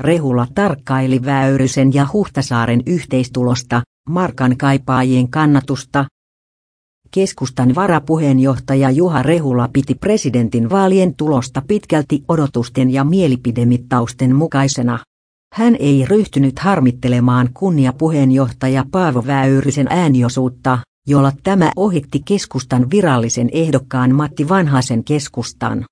Rehula tarkkaili Väyrysen ja Huhtasaaren yhteistulosta, Markan kaipaajien kannatusta. Keskustan varapuheenjohtaja Juha Rehula piti presidentin vaalien tulosta pitkälti odotusten ja mielipidemittausten mukaisena. Hän ei ryhtynyt harmittelemaan kunniapuheenjohtaja Paavo Väyrysen ääniosuutta, jolla tämä ohitti keskustan virallisen ehdokkaan Matti Vanhasen keskustan.